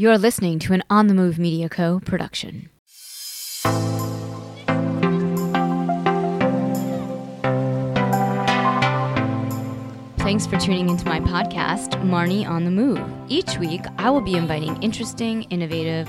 You're listening to an On the Move Media Co. production. Thanks for tuning into my podcast, Marni on the Move. Each week, I will be inviting interesting, innovative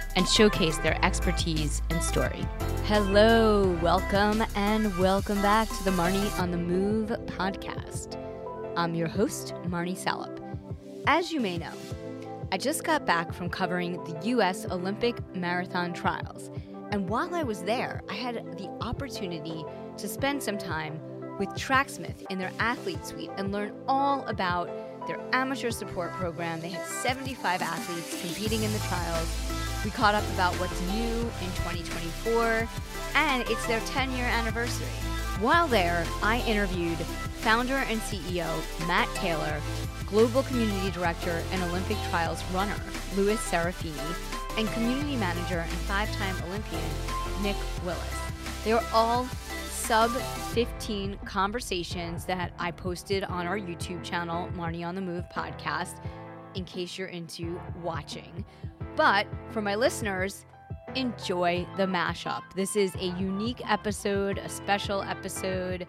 and showcase their expertise and story. Hello, welcome, and welcome back to the Marni on the Move podcast. I'm your host, Marni Salup. As you may know, I just got back from covering the U.S. Olympic marathon trials and while I was there, I had the opportunity to spend some time with Tracksmith in their athlete suite and learn all about their amateur support program. They had 75 athletes competing in the trials. We caught up about what's new in 2024, and it's their 10 year anniversary. While there, I interviewed founder and CEO Matt Taylor, Global Community Director and Olympic Trials runner Louis Serafini, and community manager and five time Olympian Nick Willis. They were all sub 15 conversations that I posted on our YouTube channel, Marni on the Move podcast, in case you're into watching. But for my listeners, enjoy the mashup. This is a unique episode, a special episode,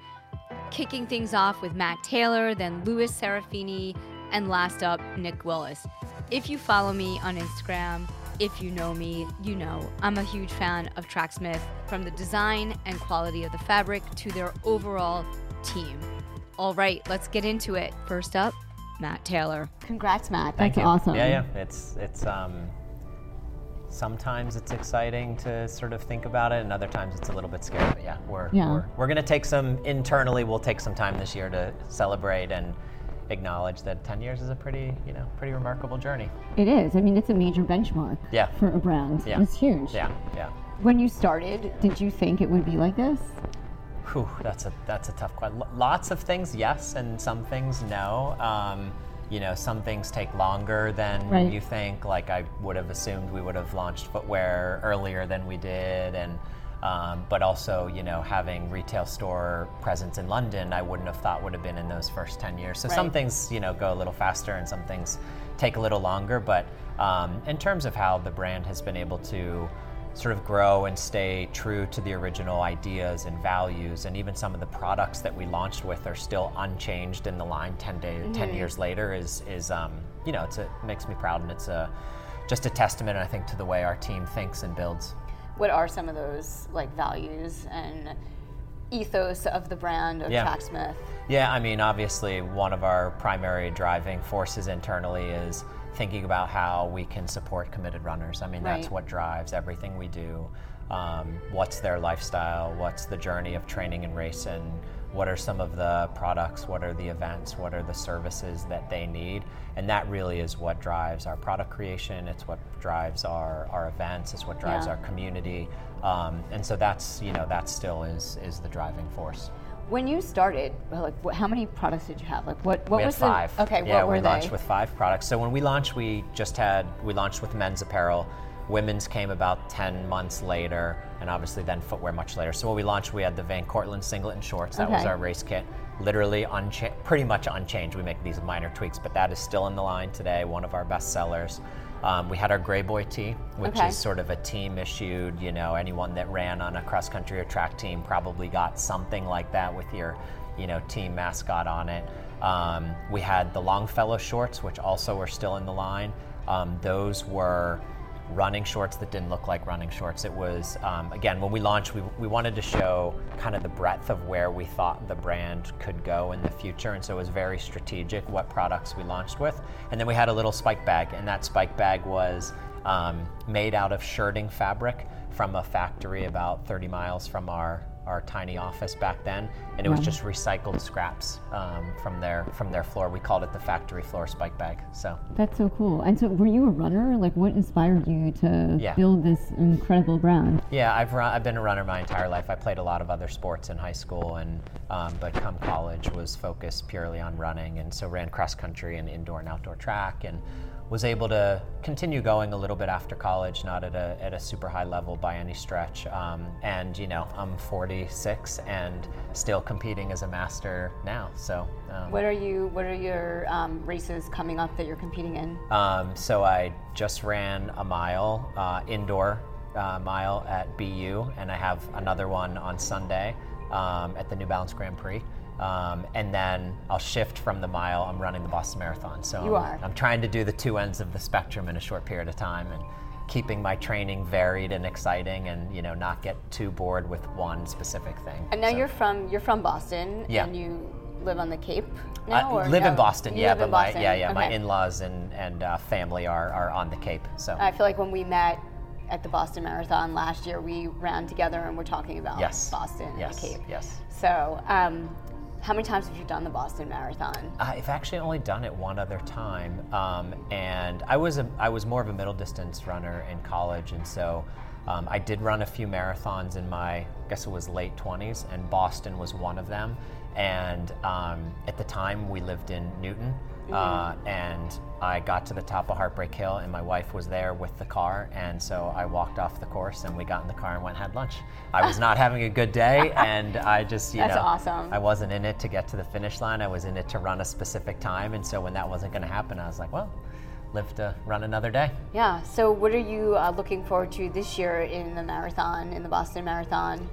kicking things off with Matt Taylor, then Louis Serafini, and last up, Nick Willis. If you follow me on Instagram, if you know me, you know I'm a huge fan of Tracksmith from the design and quality of the fabric to their overall team. All right, let's get into it. First up, Matt Taylor. Congrats, Matt. Thank That's you. awesome. Yeah, yeah. It's it's um sometimes it's exciting to sort of think about it and other times it's a little bit scary. But yeah, we're Yeah. we're, we're gonna take some internally we'll take some time this year to celebrate and acknowledge that 10 years is a pretty, you know, pretty remarkable journey. It is. I mean, it's a major benchmark Yeah. for a brand. Yeah. It's huge. Yeah, yeah. When you started, did you think it would be like this? Whew, that's a that's a tough question. Lots of things, yes, and some things, no. Um, you know, some things take longer than Right. you think. Like I would have assumed we would have launched footwear earlier than we did, and um, but also, you know, having retail store presence in London, I wouldn't have thought would have been in those first ten years. So some things, you know, go a little faster, and some things take a little longer. But um, in terms of how the brand has been able to sort of grow and stay true to the original ideas and values and even some of the products that we launched with are still unchanged in the line 10 day, 10 years later is is um, you know it's a, it makes me proud and it's a just a testament I think to the way our team thinks and builds What are some of those like values and ethos of the brand of Yeah. Tracksmith? Yeah, I mean, obviously, one of our primary driving forces internally is thinking about how we can support committed runners. I mean, that's what drives everything we do. Um, what's their lifestyle? What's the journey of training and racing? What are some of the products? What are the events? What are the services that they need? And that really is what drives our product creation. It's what drives our, our events. It's what drives Yeah. our community. Um, and so that's, you know, that still is, is the driving force. When you started, like, wh- how many products did you have? Like, what? What we was had five. the? Okay, yeah, what were we they? launched with five products. So when we launched, we just had we launched with men's apparel. Women's came about ten months later, and obviously then footwear much later. So when we launched, we had the Van Cortlandt singlet and shorts. That was our race kit. Literally uncha- pretty much unchanged. We make these minor tweaks, but that is still in the line today. One of our best sellers. Um, we had our Gray Boy tee, which Okay. is sort of a team issued. You know, anyone that ran on a cross country or track team probably got something like that with your, you know, team mascot on it. Um, we had the Longfellow shorts, which also were still in the line. Um, those were running shorts that didn't look like running shorts. It was, um, again, when we launched, we, we wanted to show kind of the breadth of where we thought the brand could go in the future. And so it was very strategic what products we launched with. And then we had a little spike bag, and that spike bag was um, made out of shirting fabric from a factory about 30 miles from our our tiny office back then, and it was just recycled scraps um, from their from their floor. We called it the factory floor spike bag. So That's so cool. And so, were you a runner? Like, what inspired you to Yeah. build this incredible brand? yeah, I've run, I've been a runner my entire life. I played a lot of other sports in high school, and um, but come college was focused purely on running, and so ran cross country and indoor and outdoor track, and was able to continue going a little bit after college, not at a, at a super high level by any stretch. Um, and you know, I'm 46 and still competing as a master now. So. Um, What are you? What are your um, races coming up that you're competing in? Um, so I just ran a mile, uh, indoor uh, mile at BU, and I have another one on Sunday um, at the New Balance Grand Prix. Um, and then I'll shift from the mile. I'm running the Boston Marathon. So You I'm, are. I'm trying to do the two ends of the spectrum in a short period of time and keeping my training varied and exciting and you know not get too bored with one specific thing. And now So- you're from you're from Boston, Yeah. and you live on the Cape now. I live in? Boston, You yeah, but in my Boston? yeah yeah my in-laws and and uh, family are, are on the Cape. So I feel like when we met at the Boston Marathon last year, we ran together and we're talking about yes, Boston yes, and the Cape. yes. So, um, how many times have you done the Boston Marathon? I've actually only done it one other time, um, and I was a, I was more of a middle distance runner in college, and so um, I did run a few marathons in my I guess it was late 20s, and Boston was one of them. And um, at the time, we lived in Newton, uh, and I got to the top of Heartbreak Hill, and my wife was there with the car, and so I walked off the course, and we got in the car and went and had lunch. I was not having a good day, and I just you That's know awesome. I wasn't in it to get to the finish line. I was in it to run a specific time. And so when that wasn't going to happen, I was like, well, live to run another day. Yeah. So, what are you uh, looking forward to this year in the marathon, in the Boston Marathon?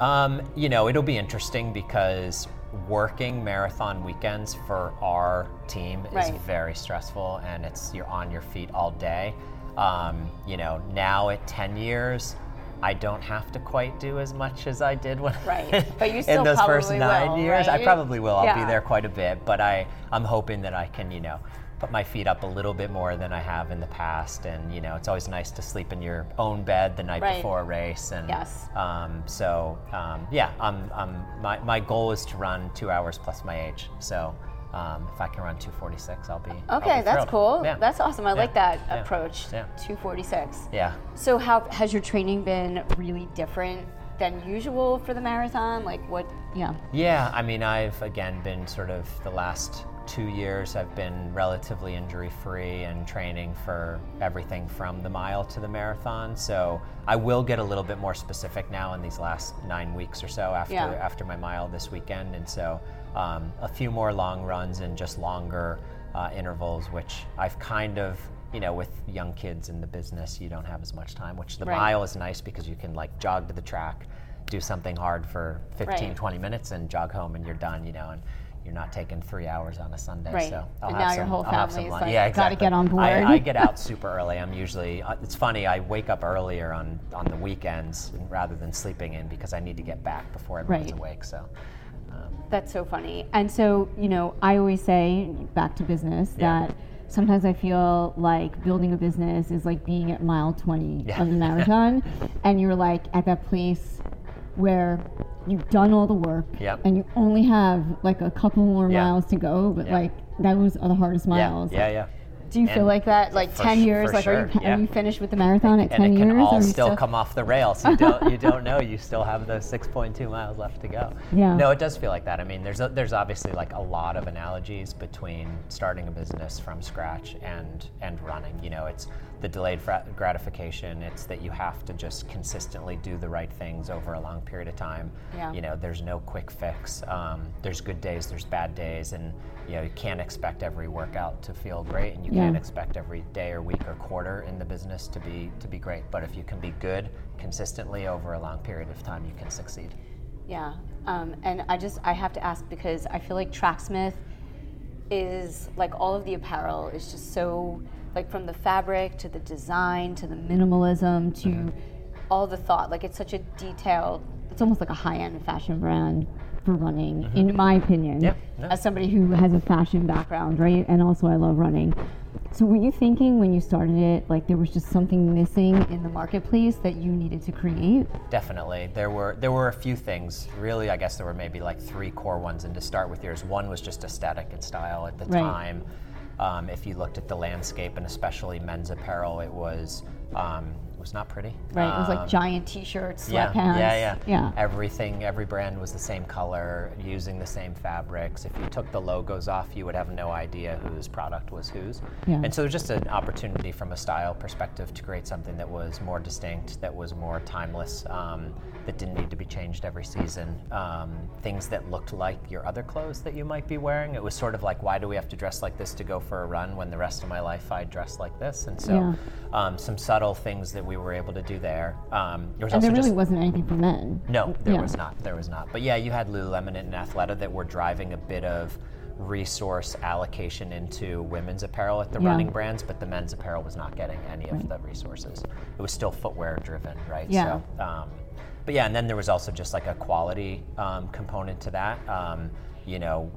Um, you know, it'll be interesting because working marathon weekends for our team is very stressful and it's you're on your feet all day. Um, you know, now at 10 years, I don't have to quite do as much as I did when Right. But you still in those first nine will, years. I probably will. I'll be there quite a bit, but I I'm hoping that I can you know put my feet up a little bit more than I have in the past. And you know, it's always nice to sleep in your own bed the night Right. before a race. And Yes. um, so um, yeah, I'm, I'm, my, my goal is to run two hours plus my age. So um, if I can run 246, I'll be I'll Okay, be that's cool. Yeah. That's awesome. I like that Yeah. approach. Yeah. 246. yeah. So, how has your training been really different than usual for the marathon? Like, what? Yeah. Yeah, I mean, I've again been sort of the last two years, I've been relatively injury free and training for everything from the mile to the marathon. So I will get a little bit more specific now in these last nine weeks or so after Yeah. after my mile this weekend. And so um, a few more long runs and just longer uh, intervals, which I've kind of you know, with young kids in the business, you don't have as much time, which the Right. mile is nice because you can like jog to the track, do something hard for 15, Right. 20 minutes and jog home and you're done, you know, and you're not taking three hours on a Sunday. Right. So I'll And have now your some, whole I'll family is like, yeah, "Gotta exactly. get on board." I, I get out super early. I'm usually, uh, it's funny, I wake up earlier on, on the weekends rather than sleeping in because I need to get back before everyone's Right. awake. So, um, That's so funny. And so, you know, I always say, back to business, Yeah. that sometimes I feel like building a business is like being at mile 20 Yeah. of the marathon, and you're like at that place where you've done all the work, Yep. and you only have like a couple more Yeah. miles to go, but Yeah. like those are the hardest yeah, miles. yeah, yeah. Do you feel like that? Like 10 sh- years? for Like, are, you, yeah. are you finished with the marathon at 10 years? and it years? can or all are still come off the rails. You don't you don't know. You still have those 6.2 miles left to go. Yeah. No, it does feel like that. I mean, there's a, there's obviously like a lot of analogies between starting a business from scratch and and running. You know, it's the delayed gratification. It's that you have to just consistently do the right things over a long period of time. Yeah. You know, there's no quick fix. Um, there's good days, there's bad days, and you know you can't expect every workout to feel great, and you Yeah. can't expect every day or week or quarter in the business to be to be great. But if you can be good consistently over a long period of time, you can succeed. Yeah. Um, and I just, I have to ask because I feel like Tracksmith is like all of the apparel is just so, like from the fabric to the design to the minimalism to Mm-hmm. all the thought. Like it's such a detailed, It's almost like a high end fashion brand for running, in my opinion. Mm-hmm. Yeah. As somebody who has a fashion background, right? And also I love running. So were you thinking when you started it, like there was just something missing in the marketplace that you needed to create? Definitely, there were there were a few things. Really, I guess there were maybe like three core ones. And to start with, yours one was just aesthetic and style at the Right. time. Um, if you looked at the landscape and especially men's apparel, it was um, was not pretty. Right. it was like Um, giant T-shirts, yeah, sweatpants. Yeah, yeah, Yeah. Everything, every brand was the same color, using the same fabrics. If you took the logos off, you would have no idea whose product was whose. Yeah. And so it was just an opportunity from a style perspective to create something that was more distinct, that was more timeless, um, that didn't need to be changed every season. Um, things that looked like your other clothes that you might be wearing. It was sort of like, why do we have to dress like this to go for a run when the rest of my life I dress like this? And so, Yeah. um, some subtle things that we were able to do there. Um, there was And also there really just wasn't anything for men. no, there Yeah. was not. There was not. But yeah, you had Lululemon and Athleta that were driving a bit of resource allocation into women's apparel at the Yeah. running brands, but the men's apparel was not getting any of the resources. It was still footwear driven, right? Yeah. So, um, but yeah, and then there was also just like a quality um, component to that. Um, you know,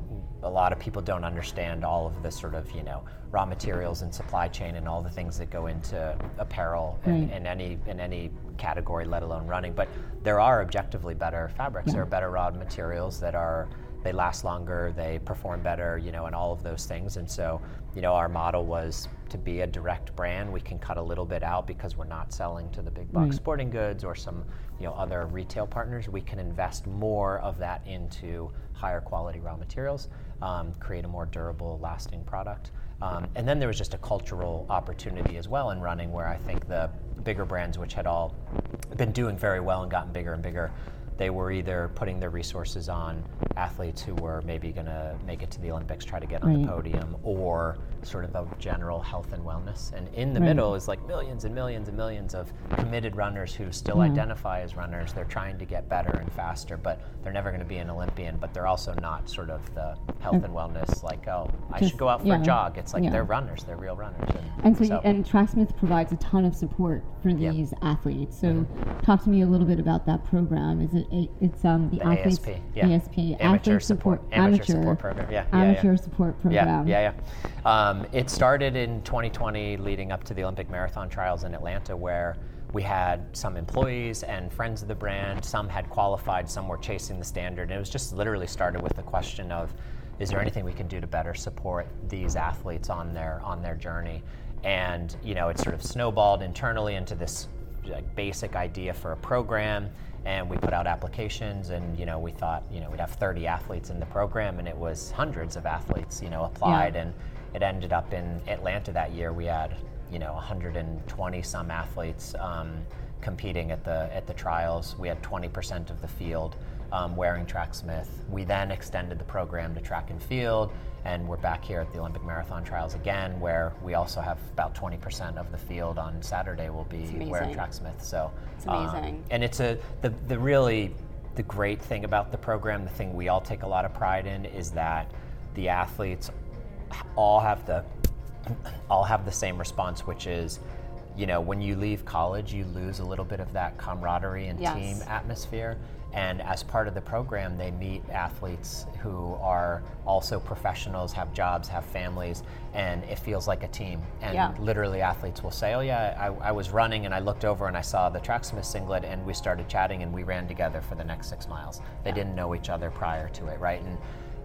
a lot of people don't understand all of the sort of you know raw materials and supply chain and all the things that go into apparel in, Right. in any in any category, let alone running. But there are objectively better fabrics. There are hmm. better raw materials that are they last longer, they perform better, you know, and all of those things. And so, you know, our model was to be a direct brand. We can cut a little bit out because we're not selling to the big box Right. sporting goods or some, you know, other retail partners. We can invest more of that into higher quality raw materials, um, create a more durable, lasting product. Um, and then there was just a cultural opportunity as well in running where I think the bigger brands, which had all been doing very well and gotten bigger and bigger, they were either putting their resources on athletes who were maybe going to make it to the Olympics, try to get on the podium, or sort of a general health and wellness. And in the Right. middle is like millions and millions and millions of committed runners who still Yeah. identify as runners. They're trying to get better and faster, but they're never going to be an Olympian. But they're also not sort of the health and wellness, like, oh, I Just- should go out for yeah. a jog. It's like Yeah. they're runners, they're real runners. And so, you, and Tracksmith provides a ton of support for Yep. these athletes. So, talk to me a little bit about that program. Is it? It's um the, The athletes ASP, yeah. ASP Amateur support- amateur support program, yeah, yeah, yeah. amateur support Yeah, program. yeah, yeah. Um, Um, it started in 2020, leading up to the Olympic marathon trials in Atlanta, where we had some employees and friends of the brand. Some had qualified, some were chasing the standard. And it was just literally started with the question of, is there anything we can do to better support these athletes on their on their journey? And you know, it sort of snowballed internally into this like basic idea for a program and we put out applications and you know we thought you know we'd have 30 athletes in the program and it was hundreds of athletes you know applied and it ended up in atlanta that year. We had you know 120 some athletes um, competing at the at the trials. We had 20% of the field um, wearing tracksmith we then extended the program to track and field and we're back here at the olympic marathon trials again where we also have about 20% of the field on saturday will be wearing tracksmith so It's um, amazing. and it's a the, the really the great thing about the program, the thing we all take a lot of pride in, is that the athletes all have the all have the same response, which is, you know, when you leave college, you lose a little bit of that camaraderie and Yes. team atmosphere. And as part of the program, they meet athletes who are also professionals, have jobs, have families, and it feels like a team. And Yeah. literally, athletes will say, "Oh yeah, I, I was running and I looked over and I saw the Tracksmith singlet, and we started chatting and we ran together for the next six miles." They didn't know each other prior to it, right? And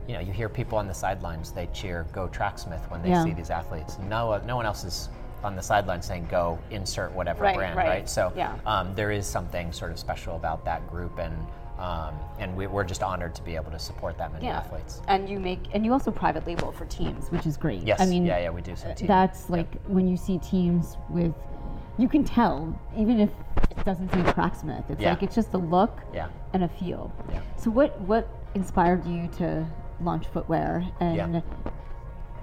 you know, you hear people on the sidelines, they cheer "Go Tracksmith" when they Yeah. see these athletes. No, no one else is on the sideline saying "Go insert whatever Right, brand," right. right? So Yeah. um, there is something sort of special about that group, and um, and we, we're just honored to be able to support that many Yeah. athletes. And you make and you also private label for teams. which is great. Yes, I mean, yeah, yeah, we do some team. that's like when you see teams with, you can tell even if it doesn't say Tracksmith. It's Yeah. like it's just a look Yeah. and a feel. Yeah. So what what inspired you to launch footwear and Yeah.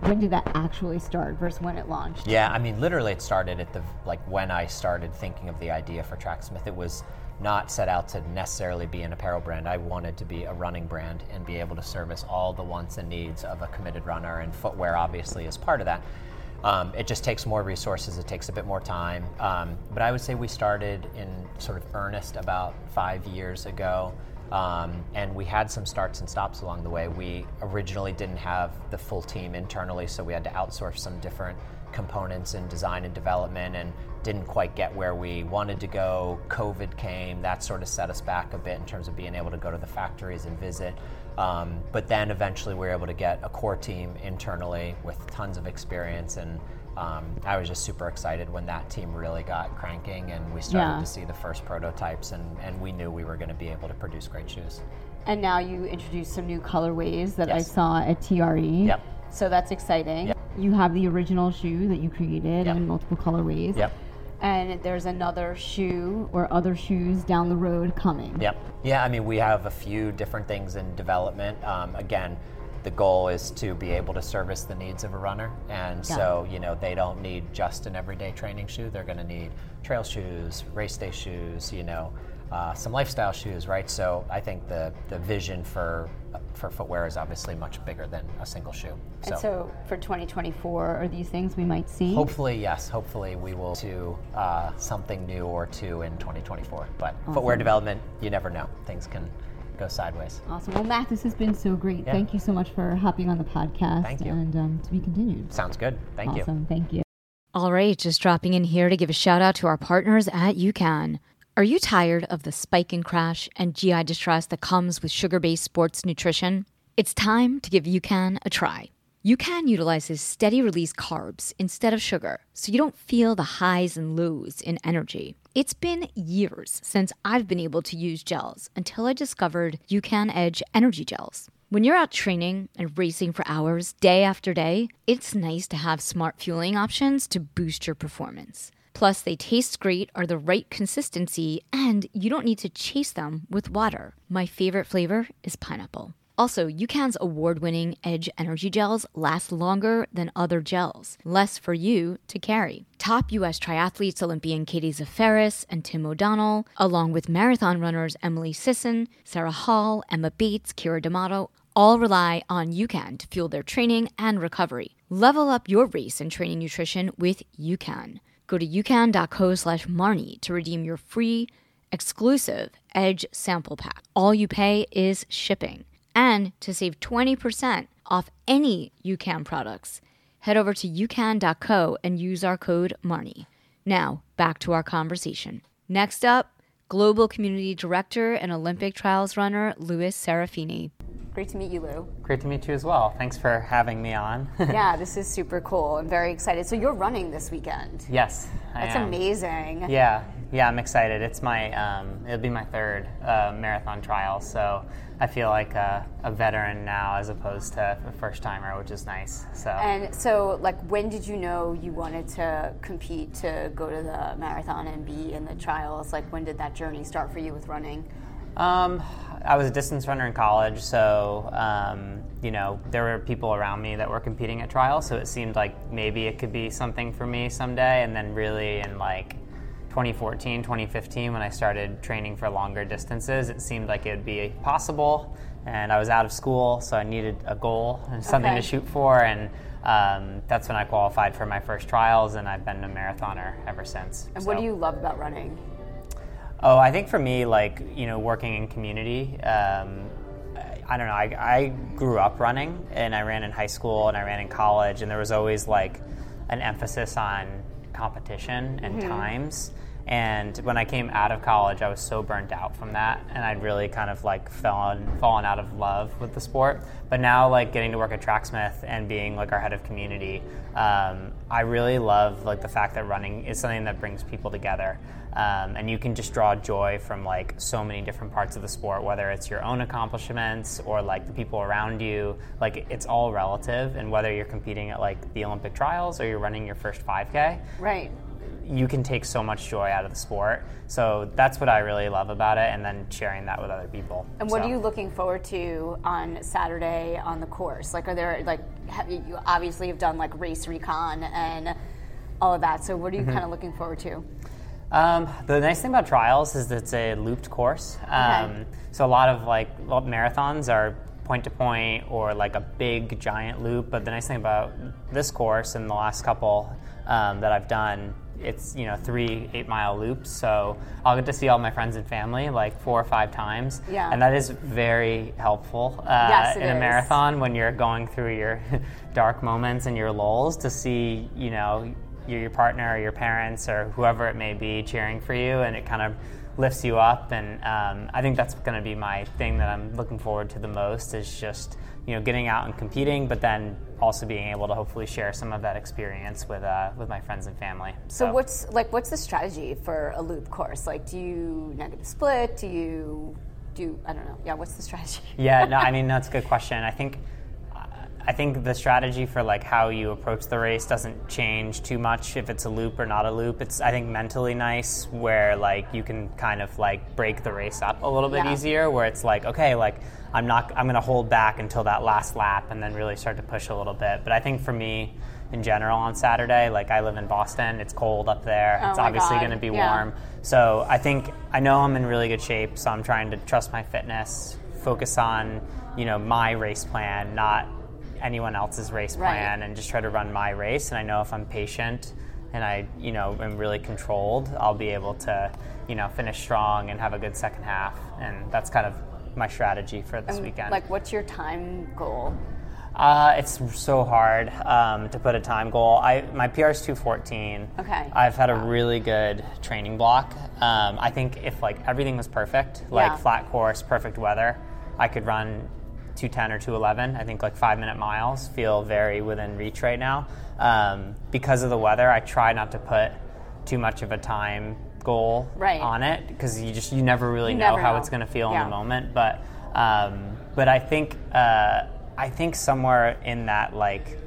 when did that actually start versus when it launched? Yeah, I mean, literally, it started at the like when I started thinking of the idea for Tracksmith. It was not set out to necessarily be an apparel brand. I wanted to be a running brand and be able to service all the wants and needs of a committed runner, and footwear obviously is part of that. Um, it just takes more resources. It takes a bit more time. Um, but I would say we started in sort of earnest about five years ago. Um, and we had some starts and stops along the way. We originally didn't have the full team internally, so we had to outsource some different components in design and development and didn't quite get where we wanted to go. COVID came, that sort of set us back a bit in terms of being able to go to the factories and visit. Um, but then eventually we were able to get a core team internally with tons of experience and um, I was just super excited when that team really got cranking and we started Yeah. to see the first prototypes and, and we knew we were going to be able to produce great shoes. And now you introduced some new colorways that I saw at TRE. Yep. So that's exciting. Yep. You have the original shoe that you created Yep. in multiple colorways. Yep. And there's another shoe or other shoes down the road coming. Yep. Yeah, I mean, we have a few different things in development. Um, again, the goal is to be able to service the needs of a runner. And so, you know, they don't need just an everyday training shoe. They're going to need trail shoes, race day shoes, you know, uh, some lifestyle shoes, right? So I think the, the vision for, for footwear is obviously much bigger than a single shoe. And so for 2024, are these things we might see? Hopefully, yes. Hopefully, we will do uh, something new or two in 2024. But footwear development, you never know. Things can go sideways. Awesome. Well, Matt, this has been so great. Yeah. Thank you so much for hopping on the podcast. Thank you. And um, to be continued. Sounds good. Thank you. awesome. Thank you. All right, just dropping in here to give a shout out to our partners at UCAN. Are you tired of the spike and crash and GI distress that comes with sugar based sports nutrition? It's time to give UCAN a try. UCAN utilizes steady release carbs instead of sugar, so you don't feel the highs and lows in energy. It's been years since I've been able to use gels until I discovered UCAN Edge energy gels. When you're out training and racing for hours day after day, it's nice to have smart fueling options to boost your performance. Plus, they taste great, are the right consistency, and you don't need to chase them with water. My favorite flavor is pineapple. Also, UCAN's award winning Edge Energy Gels last longer than other gels, less for you to carry. Top US triathletes Olympian Katie Zaferes and Tim O'Donnell, along with marathon runners Emily Sisson, Sarah Hall, Emma Bates, Keira D'Amato, all rely on UCAN to fuel their training and recovery. Level up your race and training nutrition with UCAN. Go to ucan.co slash Marni to redeem your free, exclusive Edge sample pack. All you pay is shipping. And to save 20% off any UCAN products, head over to ucan.co and use our code Marni. Now, back to our conversation. Next up, Global Community Director and Olympic Trials runner Louis Serafini. Great to meet you, Lou. Great to meet you as well. Thanks for having me on. yeah, this is super cool. I'm very excited. So you're running this weekend. yes, I That's am. amazing. Yeah, yeah, I'm excited. It's my, um, it'll be my third uh, marathon trial, so I feel like a, a veteran now as opposed to a first timer, which is nice. So. And so, like, when did you know you wanted to compete to go to the marathon and be in the trials? Like, when did that journey start for you with running? Um, I was a distance runner in college, so um, you know there were people around me that were competing at trials, so it seemed like maybe it could be something for me someday. And then really in like 2014, 2015, when I started training for longer distances, it seemed like it would be possible. And I was out of school, so I needed a goal and something Okay. to shoot for. And um, that's when I qualified for my first trials, and I've been a marathoner ever since. And what do you love about running? Oh, I think for me, like you know, working in community. Um, I- I don't know. I, I grew up running, and I ran in high school, and I ran in college, and there was always like an emphasis on competition and mm-hmm. times. And when I came out of college, I was so burnt out from that, and I'd really kind of like fallen fallen out of love with the sport. But now, like getting to work at Tracksmith and being like our head of community, um, I really love like the fact that running is something that brings people together, um, and you can just draw joy from like so many different parts of the sport, whether it's your own accomplishments or like the people around you. Like it's all relative, and whether you're competing at like the Olympic trials or you're running your first 5K, Right. You can take so much joy out of the sport. So that's what I really love about it, and then sharing that with other people. And what So- are you looking forward to on Saturday on the course? Like, are there like have, you you obviously have done like race recon and all of that. So, what are Mm-hmm. you kind of looking forward to? Um, the nice thing about trials is that it's a looped course. Um, so a lot of like marathons are point to point or like a big giant loop. But the nice thing about this course and the last couple um, that I've done, it's you know three eight mile loops, so I'll get to see all my friends and family like four or five times, Yeah. and that is very helpful uh, Yes, in a is. marathon when you're going through your dark moments and your lulls to see you know your, your partner or your parents or whoever it may be cheering for you, and it kind of lifts you up. And um, I think that's going to be my thing that I'm looking forward to the most is just you know getting out and competing, but then also being able to hopefully share some of that experience with uh, with my friends and family. So what's like what's the strategy for a loop course? Like, do you negative split? Do you do I don't know? Yeah, what's the strategy? yeah, no, I mean that's a good question. I think I think the strategy for like how you approach the race doesn't change too much if it's a loop or not a loop. It's I think mentally nice where like you can kind of like break the race up a little bit Yeah. easier where it's like okay, like I'm not I'm going to hold back until that last lap and then really start to push a little bit. But I think for me in general on Saturday, like I live in Boston, it's cold up there. Oh it's obviously going to be yeah. warm. So I think I know I'm in really good shape, so I'm trying to trust my fitness, focus on, you know, my race plan, not anyone else's race Right. plan and just try to run my race and I know if I'm patient and I, you know, am really controlled, I'll be able to, you know, finish strong and have a good second half. And that's kind of my strategy for this weekend. Like, what's your time goal? Uh, it's so hard um, to put a time goal. I my PR is 214. Okay. I've had a really good training block. Um, I think if like everything was perfect, like Yeah. flat course, perfect weather, I could run 210 or 211. I think like five minute miles feel very within reach right now. Um, because of the weather, I try not to put too much of a time goal Right. on it because you just you never really You know never how know. it's going to feel in the moment. But um, but I think uh, I think somewhere in that like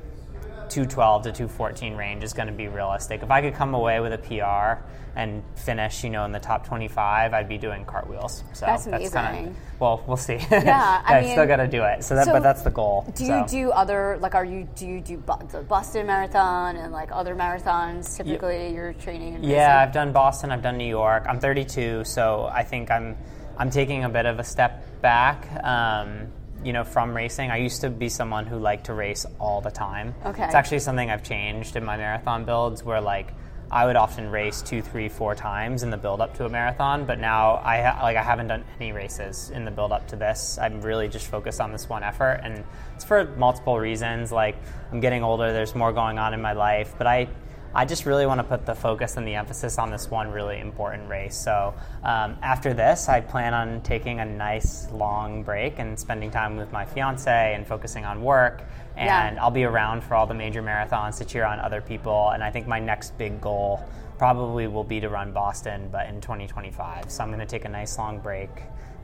212 to 214 range is going to be realistic. If I could come away with a PR and finish, you know, in the top 25, I'd be doing cartwheels. So That's kinda- amazing. well, we'll see. Yeah, I I still got to do it. So that, So but that's the goal. Do so. you do other like are you do you do the Boston Marathon and like other marathons? Typically, you're training. And Yeah, I've done Boston. I've done New York. I'm 32, so I think I'm I'm taking a bit of a step back. Um, you know, from racing, I used to be someone who liked to race all the time. Okay. It's actually something I've changed in my marathon builds, where like I would often race two, three, four times in the build up to a marathon. But now I ha- like I haven't done any races in the build up to this. I'm really just focused on this one effort, and it's for multiple reasons. Like I'm getting older. There's more going on in my life, but I I just really want to put the focus and the emphasis on this one really important race. So um, after this, I plan on taking a nice long break and spending time with my fiance and focusing on work. Yeah. And I'll be around for all the major marathons to cheer on other people. And I think my next big goal probably will be to run Boston, but in 2025. So I'm going to take a nice long break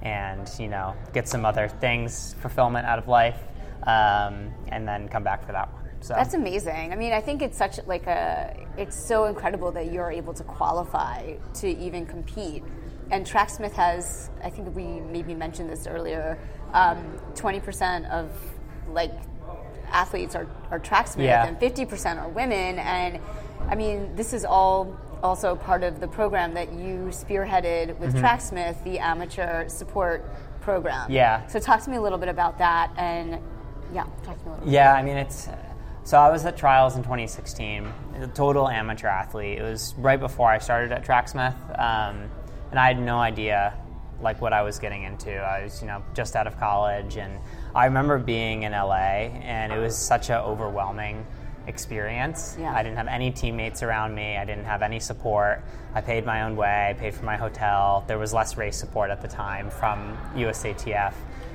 and you know get some other things fulfillment out of life, um, and then come back for that one. So That's amazing. I mean, I think it's such like a it's so incredible that you're able to qualify to even compete. And Tracksmith has, I think we maybe mentioned this earlier, um, 20% of like athletes are, are tracksmith Yeah. and 50% are women. And I mean, this is all also part of the program that you spearheaded with Tracksmith, the amateur support program. Mm-hmm. Yeah. So talk to me a little bit about that and yeah, talk to me a little bit. Yeah, I mean it's. So I was at trials in 2016, a total amateur athlete. It was right before I started at Tracksmith, um, and I had no idea like what I was getting into. I was, you know, just out of college, and I remember being in LA, and it was such an overwhelming experience. Yeah. I didn't have any teammates around me. I didn't have any support. I paid my own way. I paid for my hotel. There was less race support at the time from USATF.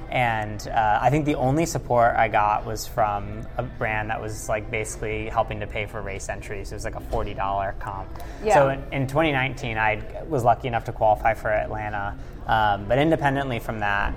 And uh, I think the only support I got was from a brand that was like basically helping to pay for race entries. It was like a forty dollar comp. Yeah. So in, in 2019, I was lucky enough to qualify for Atlanta. Um, but independently from that,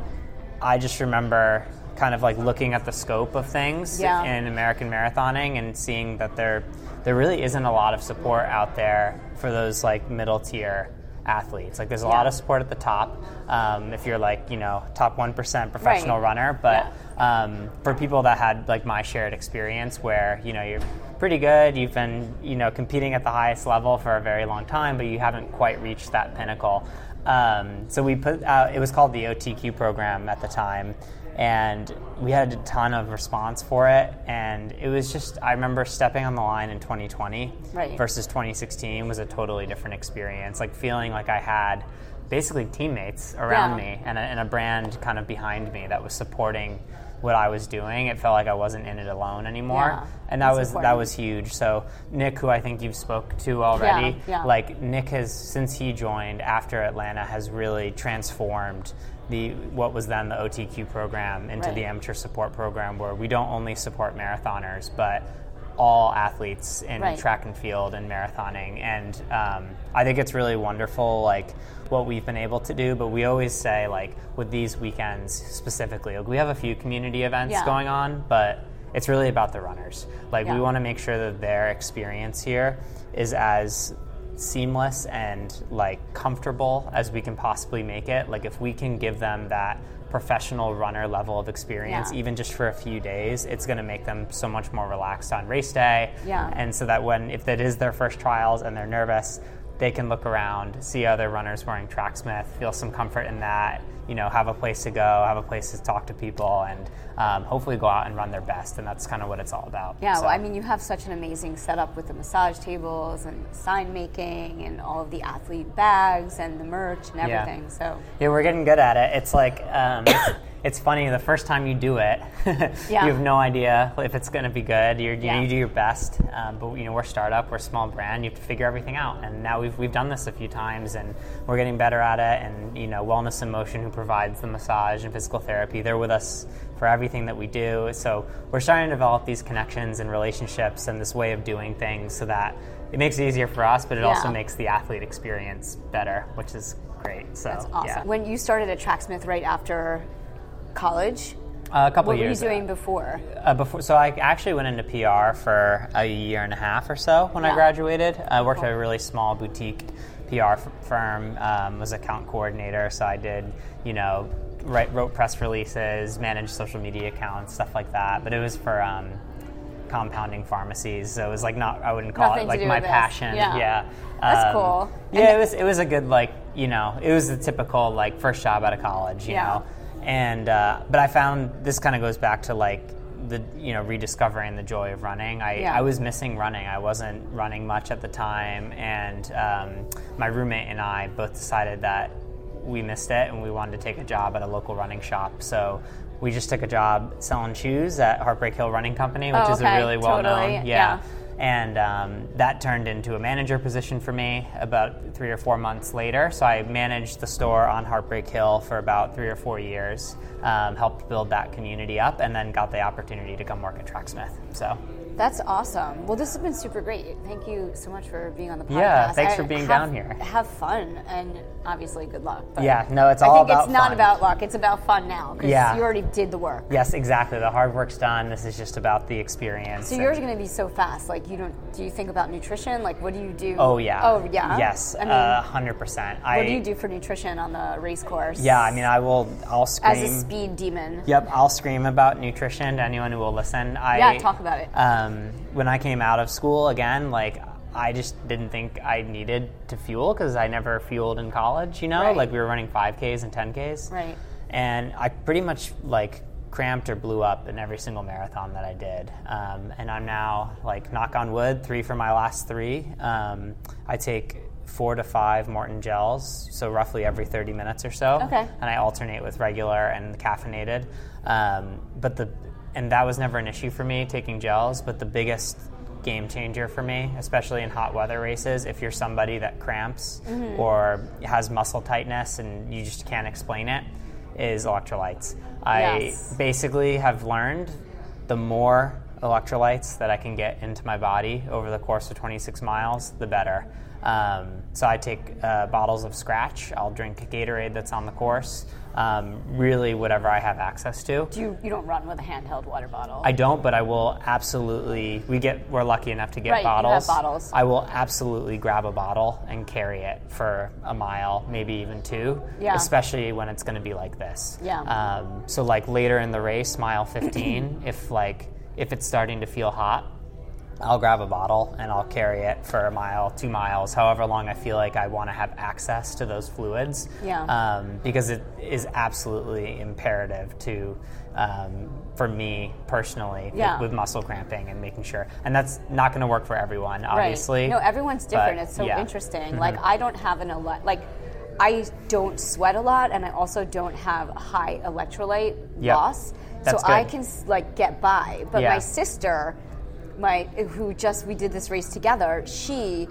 I just remember kind of like looking at the scope of things Yeah. in American marathoning and seeing that there there really isn't a lot of support out there for those like middle tier athletes. Like there's a lot of support at the top um, if you're like you know top one percent professional Right. runner, but um, for people that had like my shared experience where you know you're pretty good, you've been you know competing at the highest level for a very long time, but you haven't quite reached that pinnacle. Um, so we put out, it was called the OTQ program at the time, and we had a ton of response for it. And it was just, I remember stepping on the line in 2020 Right. versus 2016 was a totally different experience. Like feeling like I had basically teammates around Yeah. me and a, and a brand kind of behind me that was supporting what I was doing. It felt like I wasn't in it alone anymore, Yeah, and that was that was huge. So Nick, who I think you've spoke to already, Yeah, yeah. like Nick has since he joined after Atlanta has really transformed the what was then the OTQ program into the amateur support program, where we don't only support marathoners, but all athletes in Right. track and field and marathoning. And um, I think it's really wonderful, like what we've been able to do. But we always say, like with these weekends specifically, like we have a few community events Yeah. going on, but it's really about the runners. Like we want to make sure that their experience here is as seamless and like comfortable as we can possibly make it. Like if we can give them that professional runner level of experience Yeah. even just for a few days, it's going to make them so much more relaxed on race day. Yeah. And so that when if that is their first trials and they're nervous, they can look around, see other runners wearing Tracksmith, feel some comfort in that, you know, have a place to go, have a place to talk to people, and um, hopefully go out and run their best. And that's kind of what it's all about. Yeah, So- well, I mean, you have such an amazing setup with the massage tables and sign making and all of the athlete bags and the merch and Yeah. everything. So, Yeah, we're getting good at it. It's like um, it's, funny. The first time you do it, Yeah. you have no idea if it's going to be good. You're, you, know, you do your best, um, but you know we're a startup, we're a small brand. You have to figure everything out. And now we've we've done this a few times, and we're getting better at it. And you know, Wellness in Motion, who provides the massage and physical therapy, they're with us for everything that we do. So we're starting to develop these connections and relationships and this way of doing things, so that it makes it easier for us, but it also makes the athlete experience better, which is great. So that's awesome. yeah. When you started at Tracksmith right after college, a couple what were you years doing before? Uh, before, so I actually went into PR for a year and a half or so when I graduated. I worked at a really small boutique PR f- firm, um, was account coordinator, so I did, you know, write, wrote press releases, managed social media accounts, stuff like that. But it was for um, compounding pharmacies, so it was like not, I wouldn't call Nothing it like my with this. passion. Yeah. That's cool. Yeah, it was it was a good like you know it was the typical like first job out of college, you Yeah. know and uh, but I found this kind of goes back to like the you know rediscovering the joy of running. I, Yeah. I was missing running. I wasn't running much at the time, and um, my roommate and I both decided that we missed it and we wanted to take a job at a local running shop. So we just took a job selling shoes at Heartbreak Hill Running Company, which Oh, is a really well known. Totally, yeah. And um, that turned into a manager position for me about three or four months later. So I managed the store on Heartbreak Hill for about three or four years, um, helped build that community up, and then got the opportunity to come work at Tracksmith. So That's awesome. Well, this has been super great. Thank you so much for being on the podcast. Yeah, thanks for I- being have- down here. Have fun and obviously good luck. But Yeah, no, it's all about. I think about it's not fun. about luck. It's about fun now because Yeah. you already did the work. yes, exactly. The hard work's done. This is just about the experience. So yours are going to be so fast. Like you don't. Do you think about nutrition? Like what do you do? Oh yeah. Oh yeah. Yes, I mean, uh, hundred percent. what do you do for nutrition on the race course? Yeah, I mean, I will. I'll scream. as a speed demon. Yep, I'll scream about nutrition to anyone who will listen. I, Yeah, talk about it. Um, when I came out of school again, like I just didn't think I needed to fuel because I never fueled in college. You know, Right. like we were running 5Ks and 10Ks. Right. And I pretty much like cramped or blew up in every single marathon that I did. Um, and I'm now like knock on wood, three for my last three. Um, I take four to five Maurten gels, so roughly every 30 minutes or so. Okay. And I alternate with regular and caffeinated. Um, but the and that was never an issue for me taking gels. But the biggest game changer for me, especially in hot weather races, if you're somebody that cramps Mm-hmm. or has muscle tightness and you just can't explain it, is electrolytes. I Yes. basically have learned the more electrolytes that I can get into my body over the course of 26 miles, the better. Um, so I take uh, bottles of Skratch. I'll drink Gatorade that's on the course. Um, really, whatever I have access to. Do you, you don't run with a handheld water bottle? I don't, but I will absolutely. We get we're lucky enough to get Right, you have bottles. bottles. I will absolutely grab a bottle and carry it for a mile, maybe even two. Yeah. Especially when it's going to be like this. Yeah. Um, so like later in the race, mile 15, if like if it's starting to feel hot, I'll grab a bottle and I'll carry it for a mile, two miles, however long I feel like I want to have access to those fluids. Yeah. Um, because it is absolutely imperative to, um, for me personally, with- Yeah. with, muscle cramping and making sure. And that's not going to work for everyone, obviously. Right. No, everyone's different. but it's so yeah. Mm-hmm. interesting. Like I don't have an ele- like I don't sweat a lot, and I also don't have high electrolyte Yep. loss. That's so I can like get by. But Yeah. my sister, my who just we did this race together, she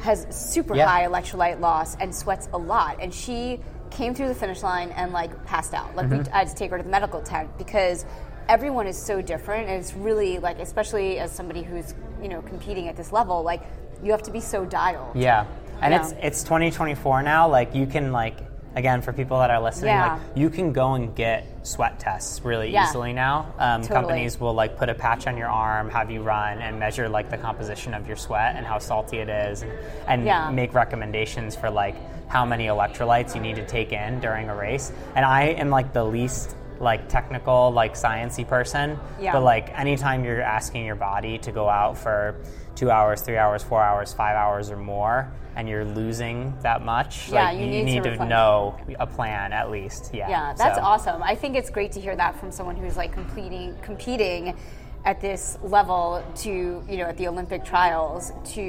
has super Yeah. high electrolyte loss and sweats a lot, and she came through the finish line and like passed out. Like Mm-hmm. I had to take her to the medical tent because everyone is so different, and it's really like, especially as somebody who's you know competing at this level, like you have to be so dialed. Yeah. And Yeah. it's it's 2024 now. Like you can like again for people that are listening, Yeah. like you can go and get sweat tests really Yeah. easily now. Um, Totally. Companies will like put a patch on your arm, have you run, and measure like the composition of your sweat and how salty it is, and, and Yeah. make recommendations for like how many electrolytes you need to take in during a race. And I am like the least like technical, like sciency person. Yeah. But like anytime you're asking your body to go out for two hours, three hours, four hours, five hours or more, and you're losing that much, Yeah, like you you, need to need to, replenish. know a plan at least. Yeah. Yeah, that's So- awesome. I think it's great to hear that from someone who's like completing competing at this level to you know at the Olympic trials to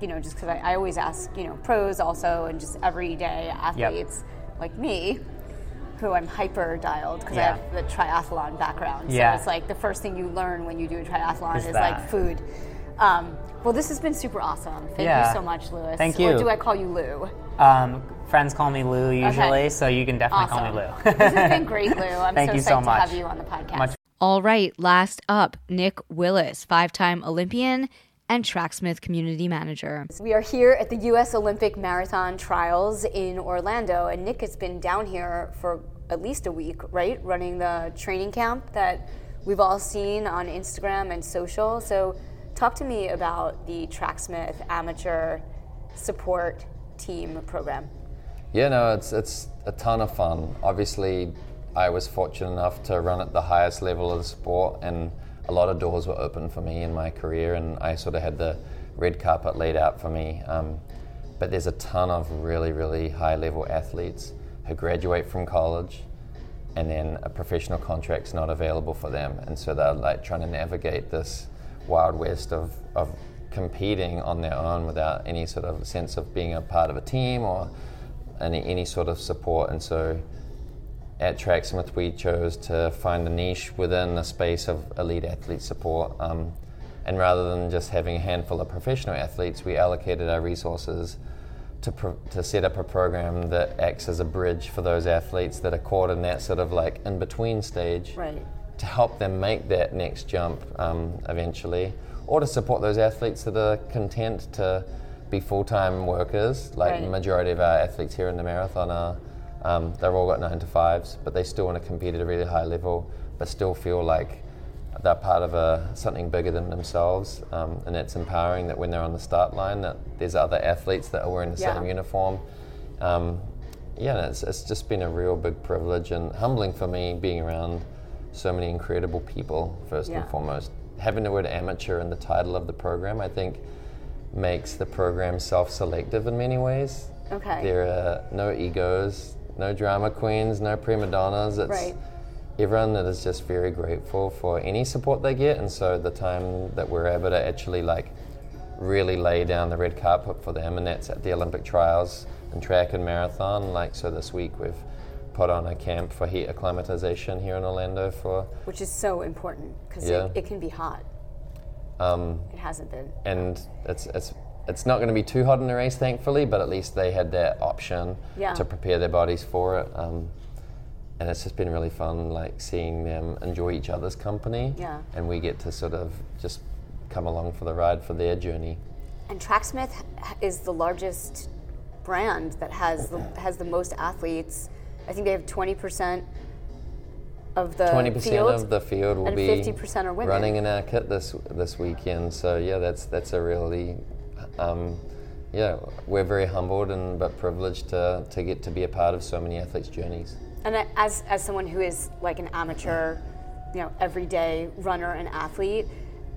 you know just because I, I always ask you know pros also and just everyday athletes like me who I'm hyper dialed because Yeah. I have the triathlon background. Yeah. So it's like the first thing you learn when you do a triathlon Is is, like food. Um, well, this has been super awesome. Thank Yeah. you so much, Louis. Thank you. Or do I call you Lou? Um, friends call me Lou usually, so you can definitely Awesome. call me Lou. this has been great, Lou. I'm Thank so you psyched so to have you on the podcast. Much All right, last up, Nick Willis, five time Olympian and Tracksmith community manager. We are here at the U.S. Olympic Marathon Trials in Orlando, and Nick has been down here for at least a week, right? Running the training camp that we've all seen on Instagram and social. So, talk to me about the Tracksmith Amateur Support Team program. Yeah, no, it's it's a ton of fun. Obviously, I was fortunate enough to run at the highest level of the sport, and a lot of doors were open for me in my career, and I sort of had the red carpet laid out for me. Um, but there's a ton of really, really high level athletes who graduate from college, and then a professional contract's not available for them, and so they're like trying to navigate this wild west of, of competing on their own without any sort of sense of being a part of a team or any, any sort of support. And so at Tracksmith, we chose to find a niche within the space of elite athlete support. Um, and rather than just having a handful of professional athletes, we allocated our resources to, pro- to set up a program that acts as a bridge for those athletes that are caught in that sort of like in between stage Right. To help them make that next jump um, eventually, or to support those athletes that are content to be full-time workers. Like Right. the majority of our athletes here in the marathon are, um, they've all got nine to fives, but they still want to compete at a really high level, but still feel like they're part of a, something bigger than themselves, um, and it's empowering that when they're on the start line, that there's other athletes that are wearing the Yeah. same uniform. Um, yeah, and it's, it's just been a real big privilege and humbling for me being around so many incredible people, first Yeah. and foremost. Having the word amateur in the title of the program, I think, makes the program self selective in many ways. Okay. There are no egos, no drama queens, no prima donnas. It's Right. everyone that is just very grateful for any support they get, and so the time that we're able to actually like really lay down the red carpet for them, and that's at the Olympic trials and track and marathon. Like so, this week we've put on a camp for heat acclimatization here in Orlando for, Which is so important because Yeah. it, it can be hot. um, It hasn't been. and it's it's it's not going to be too hot in the race, thankfully, but at least they had that option Yeah. to prepare their bodies for it. Um, and it's just been really fun, like seeing them enjoy each other's company, Yeah. and we get to sort of just come along for the ride for their journey. And Tracksmith is the largest brand that has the, has the most athletes. I think they have 20% of the Twenty percent field. of the field will be 50% are women. running in our kit this this weekend. So yeah, that's that's a really, um, yeah, we're very humbled and but privileged to to get to be a part of so many athletes' journeys. And as as someone who is like an amateur, you know, everyday runner and athlete,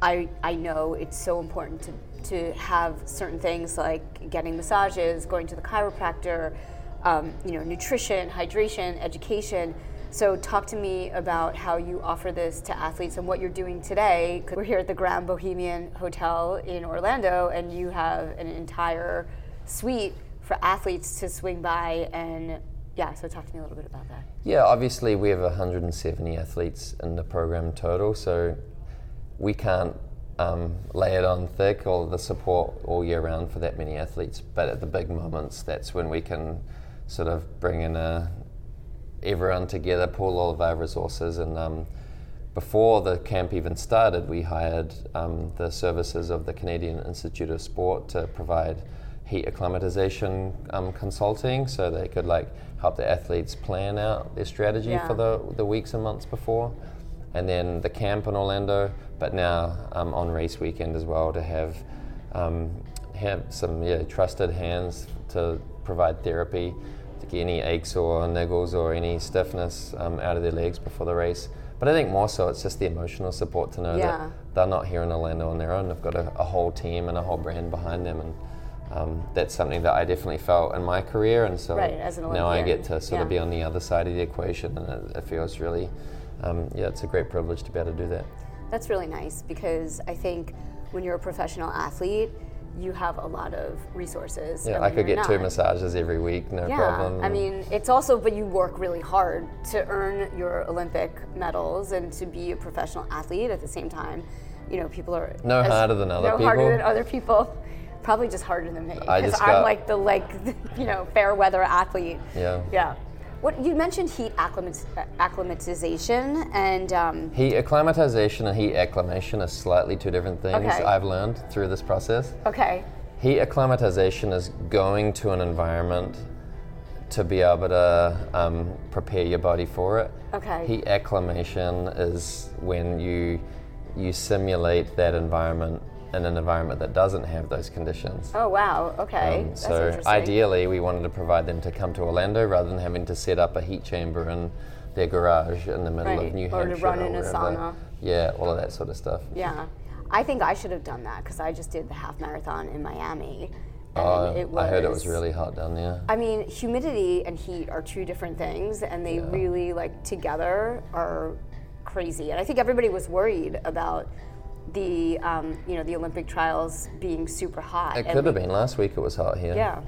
I I know it's so important to to have certain things like getting massages, going to the chiropractor, um, you know, nutrition, hydration, education. So talk to me about how you offer this to athletes and what you're doing today. we're here at the Grand Bohemian Hotel in Orlando, and you have an entire suite for athletes to swing by and yeah. So talk to me a little bit about that. Yeah, obviously we have 170 athletes in the program total, so we can't um, lay it on thick all the support all year round for that many athletes. But at the big moments, that's when we can sort of bringing a, everyone together, pool all of our resources. And um, before the camp even started, we hired um, the services of the Canadian Institute of Sport to provide heat acclimatization um, consulting so they could like help the athletes plan out their strategy Yeah. for the, the weeks and months before and then the camp in Orlando, but now um, on race weekend as well to have um, have some yeah, trusted hands to provide therapy get any aches or niggles or any stiffness um, out of their legs before the race. But I think more so it's just the emotional support to know Yeah. that they're not here in Orlando on their own. They've got a, a whole team and a whole brand behind them, and um, that's something that I definitely felt in my career. And so Right, an now I get to sort of be on the other side of the equation, and it, it feels really, um, yeah, it's a great privilege to be able to do that. That's really nice because I think when you're a professional athlete, you have a lot of resources. Yeah, I could get two massages every week, no Yeah, problem. I mean, it's also, but you work really hard to earn your Olympic medals and to be a professional athlete at the same time. You know, people are No as- harder than other people. no harder than other people. Probably just harder than me I because I'm got- like the like you know fair weather athlete. Yeah. Yeah. What you mentioned heat acclimat- acclimatization and um, Heat acclimatization and heat acclimation are slightly two different things Okay. I've learned through this process. okay, Heat acclimatization is going to an environment to be able to um, prepare your body for it. Okay. Heat acclimation is when you you simulate that environment in an environment that doesn't have those conditions. oh wow, okay, Um, so ideally, we wanted to provide them to come to Orlando rather than having to set up a heat chamber in their garage in the middle Right, of New or to Hampshire run in a sauna. Yeah, all of that sort of stuff. Yeah, I think I should have done that because I just did the half marathon in Miami. And Oh, it was, I heard it was really hot down there. I mean, humidity and heat are two different things, and they really like together are crazy. And I think everybody was worried about the um, you know the Olympic trials being super hot. It could have been last week. It was hot here. Yeah.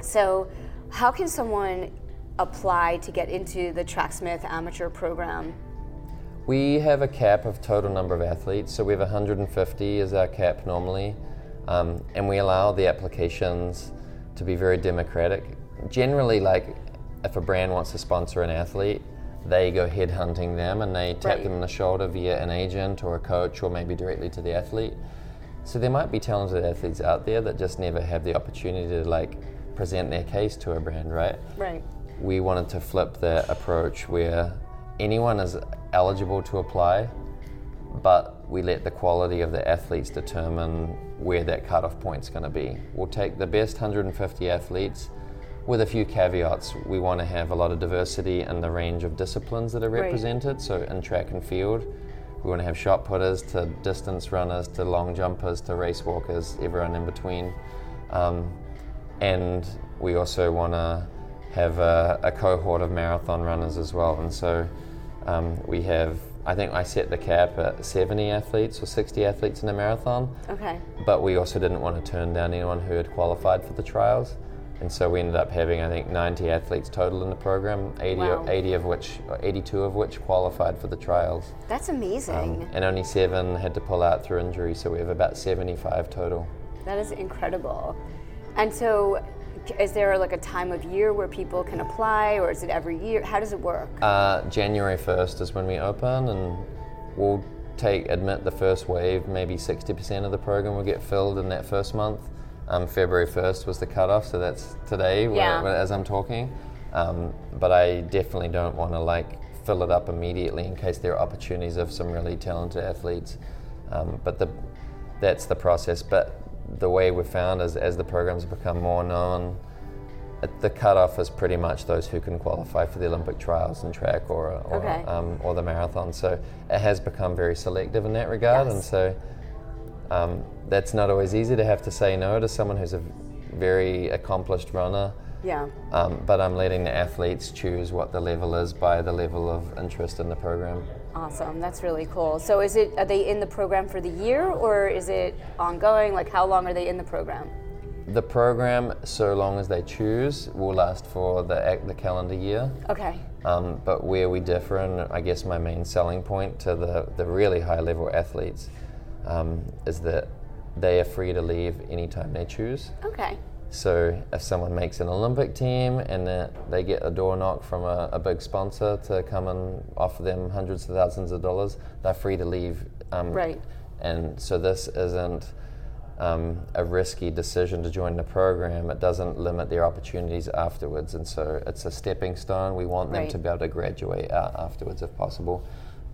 So, how can someone apply to get into the Tracksmith amateur program? We have a cap of total number of athletes, so we have 150 is our cap normally, um, and we allow the applications to be very democratic. Generally, like if a brand wants to sponsor an athlete, they go headhunting them and they tap Right. them on the shoulder via an agent or a coach or maybe directly to the athlete. So there might be talented athletes out there that just never have the opportunity to like present their case to a brand, right? Right. we wanted to flip the approach where anyone is eligible to apply, but we let the quality of the athletes determine where that cutoff point's going to be. We'll take the best 150 athletes with a few caveats. We want to have a lot of diversity in the range of disciplines that are Right. represented. So in track and field, we want to have shot putters to distance runners to long jumpers to race walkers, everyone in between. Um, and we also want to have a, a cohort of marathon runners as well. And so um, we have, I think I set the cap at 70 athletes or 60 athletes in a marathon, Okay. but we also didn't want to turn down anyone who had qualified for the trials. And so we ended up having, I think, 90 athletes total in the program, 80, Wow. 80 of which, 82 of which qualified for the trials. That's amazing. Um, and only seven had to pull out through injury, so we have about 75 total. That is incredible. And so, is there like a time of year where people can apply, or is it every year? How does it work? Uh, January 1st is when we open, and we'll take admit the first wave. Maybe 60% of the program will get filled in that first month. Um, February 1st was the cutoff, so that's today Yeah. where- as I'm talking. Um, but I definitely don't want to like fill it up immediately in case there are opportunities of some really talented athletes. Um, but the, that's the process. But the way we've found is as the programs become more known the cutoff is pretty much those who can qualify for the Olympic trials in track or or, Okay. um, or the marathon. So it has become very selective in that regard, and so um, that's not always easy to have to say no to someone who's a very accomplished runner. Yeah. Um, but I'm letting the athletes choose what the level is by the level of interest in the program. Awesome. That's really cool. So is it are they in the program for the year or is it ongoing? Like how long are they in the program? The program, so long as they choose, will last for the, the calendar year. Okay. Um, but where we differ, and I guess my main selling point to the, the really high level athletes, um, is that they are free to leave anytime they choose. Okay. So if someone makes an Olympic team and that they get a door knock from a, a big sponsor to come and offer them hundreds of thousands of dollars, they're free to leave. Um, Right. And so this isn't um, a risky decision to join the program. It doesn't limit their opportunities afterwards. And so it's a stepping stone. We want them Right. to be able to graduate out afterwards if possible.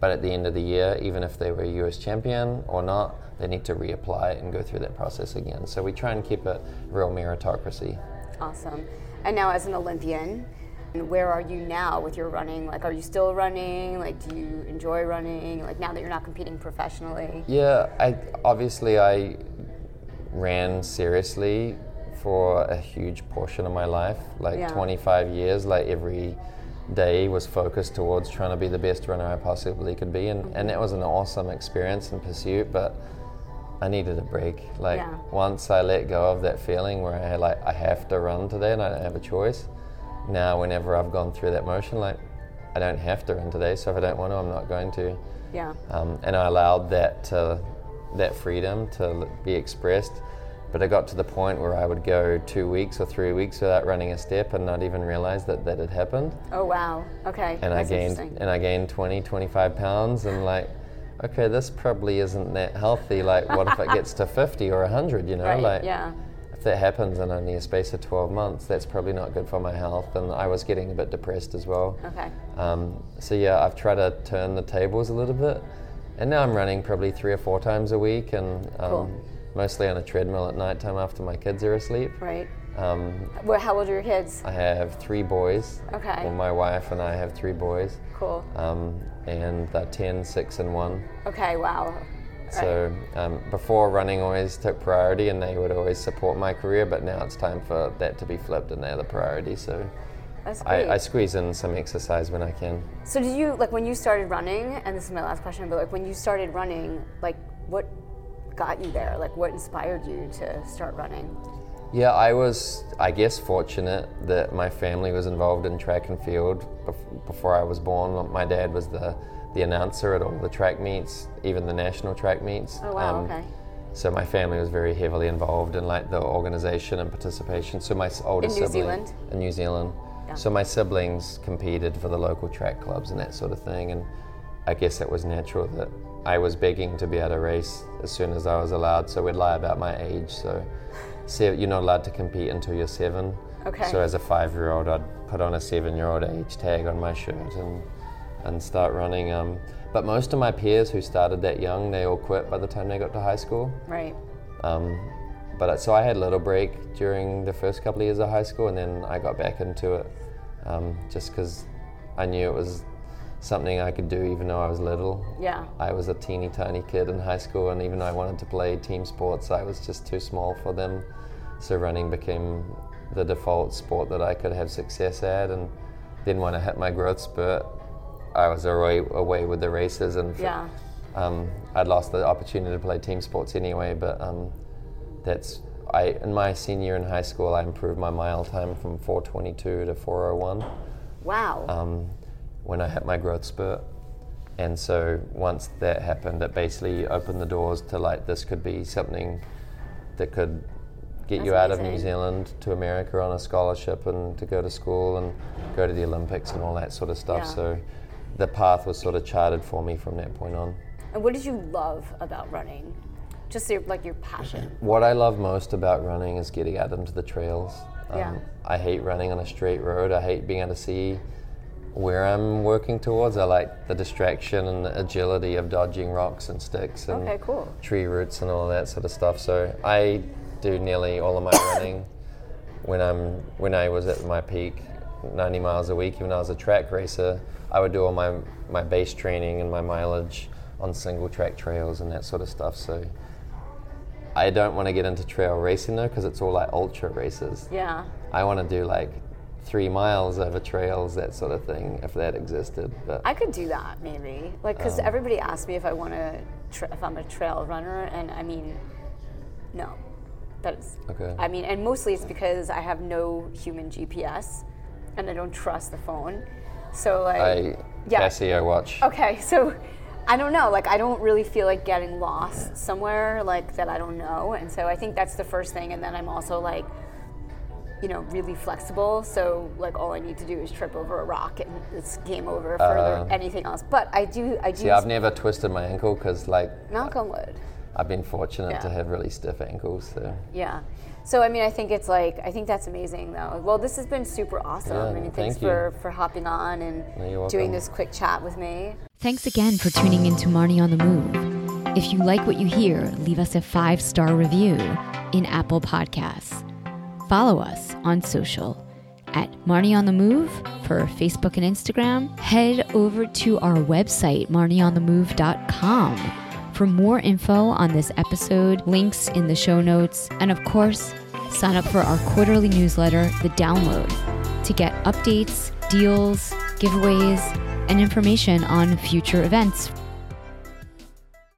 But at the end of the year, even if they were a US champion or not, they need to reapply and go through that process again. So we try and keep it real meritocracy. Awesome. And now as an Olympian, where are you now with your running? Like are you still running? Like do you enjoy running? Like now that you're not competing professionally? Yeah, I obviously I ran seriously for a huge portion of my life, like Yeah. 25 years. Like every day was focused towards trying to be the best runner I possibly could be, and and that was an awesome experience and pursuit. But I needed a break. Like Yeah. once I let go of that feeling where I had like I have to run today and I don't have a choice. Now, whenever I've gone through that motion, like I don't have to run today, so if I don't want to, I'm not going to Yeah. um, and I allowed that to, that freedom to be expressed. But I got to the point where I would go two weeks or three weeks without running a step and not even realize that that had happened. Oh wow. Okay. And I gained and I gained 20, 25 pounds and like, okay, this probably isn't that healthy. Like, what if it gets to 50 or 100? You know, right. like yeah. if that happens in only a space of 12 months, that's probably not good for my health. And I was getting a bit depressed as well. Okay. Um, so yeah, I've tried to turn the tables a little bit, and now I'm running probably three or four times a week, and um, Cool. Mostly on a treadmill at night time after my kids are asleep. Right. Um, Where how old are your kids? I have three boys. Okay. Well, my wife and I have three boys, Cool. um, and they're 10, 6, and 1. Okay, wow. So um, before running always took priority, and they would always support my career, but now it's time for that to be flipped, and they're the priority. So. I, I squeeze in some exercise when I can. So did you like when you started running? And this is my last question, but like when you started running, like what got you there? Like what inspired you to start running? Yeah, I was, I guess, fortunate that my family was involved in track and field bef- before I was born. My dad was the, the announcer at all the track meets, even the national track meets. Oh wow. Um, okay. So my family was very heavily involved in like the organization and participation. So my older In New sibling Zealand? in New Zealand. Yeah. So my siblings competed for the local track clubs and that sort of thing, and I guess it was natural that I was begging to be at a race as soon as I was allowed. So we'd lie about my age. So, se- you're not allowed to compete until you're seven. Okay. So as a five-year-old, I'd put on a seven-year-old age tag on my shirt and and start running. Um, but most of my peers who started that young, they all quit by the time they got to high school. Right. Um, but so I had a little break during the first couple of years of high school, and then I got back into it um, just because I knew it was something I could do, even though I was little. Yeah. I was a teeny tiny kid in high school, and even though I wanted to play team sports, I was just too small for them. So running became the default sport that I could have success at. And then when I hit my growth spurt, I was away, away with the races, and Yeah. um, I'd lost the opportunity to play team sports anyway. But um, that's I in my senior year in high school, I improved my mile time from 4:22 to 4:01 Wow. um, when I hit my growth spurt. And so once that happened, it basically opened the doors to like this could be something that could get That's you out of New. Zealand to America on a scholarship and to go to school and go to the Olympics and all that sort of stuff. Yeah. So the path was sort of charted for me from that point on. and what did you love about running? Just your, like your passion. What I love most about running is getting out into the trails. Um, Yeah. I hate running on a straight road. I hate being able to see where I'm working towards. I like the distraction and the agility of dodging rocks and sticks and Okay, cool. tree roots and all that sort of stuff. So I do nearly all of my running when I'm when I was at my peak, 90 miles a week, even when I was a track racer, I would do all my my base training and my mileage on single track trails and that sort of stuff. So I don't want to get into trail racing though because it's all like ultra races. Yeah. I want to do like three miles over trails, that sort of thing, if that existed. But I could do that maybe, like because Um. everybody asks me if I want to, tra- if I'm a trail runner, and I mean, no, that is. Okay. I mean, and mostly it's because I have no human GPS, and I don't trust the phone. So like, I yeah. Casio watch. Okay, so I don't know. Like, I don't really feel like getting lost somewhere like that I don't know, and so I think that's the first thing. And then I'm also like, you know, really flexible. So like, all I need to do is trip over a rock, and it's game over for Uh, anything else. But I do, I do. See, I've never twisted my ankle because like knock on wood. I've been fortunate to have really stiff ankles. So Yeah. So I mean, I think it's like I think that's amazing though. Well, this has been super awesome. Yeah, I mean, thanks thank you. for for hopping on and doing this quick chat with me. Thanks again for tuning in to Marni on the Move. If you like what you hear, leave us a five star review in Apple Podcasts. Follow us on social at Marni on the Move for Facebook and Instagram. Head over to our website, marnionthemove.com, for more info on this episode, links in the show notes, and of course, sign up for our quarterly newsletter, The Download, to get updates, deals, giveaways, and information on future events